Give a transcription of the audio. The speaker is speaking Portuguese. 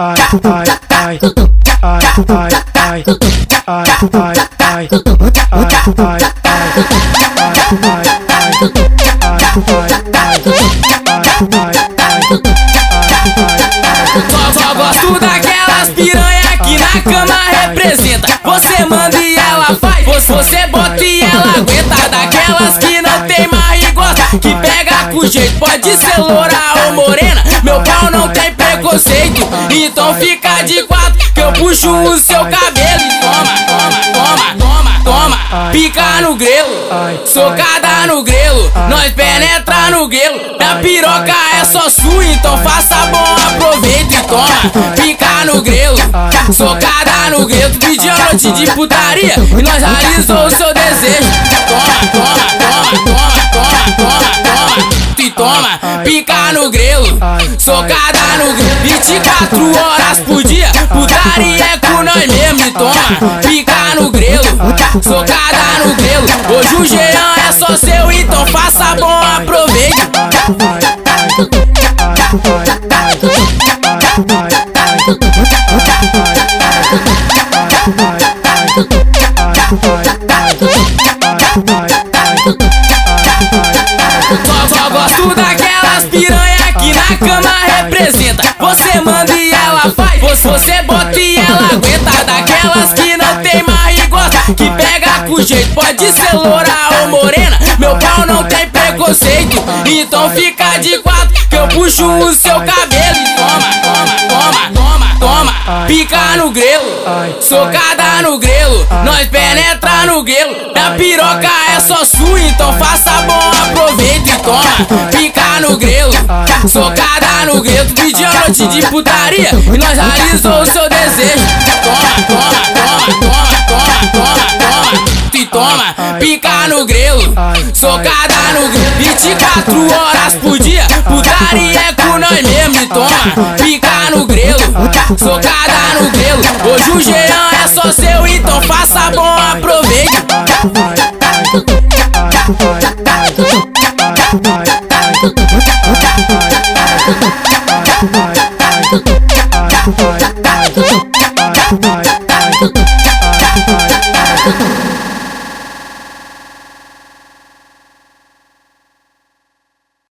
ai, ai, ai, ai, ai, ai, ai, ai, ai, ai, ai. Só gosto daquelas piranha que na cama representa. Você manda e ela faz, você bota e ela aguenta. Daquelas que não tem mais e gosta, que pega com jeito. Pode ser loura ou morena, meu pau não tem preconceito. Então fica de quatro que eu puxo o seu cabelo. E toma, toma, toma, toma. Pica no grelo, socada no grelo. Nós penetra no grelo. A piroca é só sua, então faça bom, aproveita e toma. Pica no grelo, socada no grelo. Tu pediu a noite de putaria e nós realizou o seu desejo. Toma, toma, toma. no grelo, socada no grelo. 24 horas por dia, putaria é com nós mesmo. Então, e toma, fica no grelo, socada no grelo. Hoje o Jean é só seu, então faça bom, aproveite. Só, só gosto daquelas piranhas que na cama representa. Você manda e ela faz, você bota e ela aguenta. Daquelas que não tem mais gosta, que pega com jeito, pode ser loura ou morena. Meu pau não tem preconceito, então fica de quatro que eu puxo o seu cabelo. Toma, toma, toma, toma, toma, pica no grelo, socada no grelo, nós penetra no grelo, da piroca é só sua, então faça bom, aproveita e toma. Fica no grelo, socada no grelo. Tu pediu a noite de putaria e nós realizou o seu desejo. Toma, toma, toma, toma, toma, toma, toma. E toma, pica no grelo, socada no grelo. 24 horas por dia, putaria é com nós mesmo. E toma, pica no grelo, socada no grelo. Hoje o jeito Bye.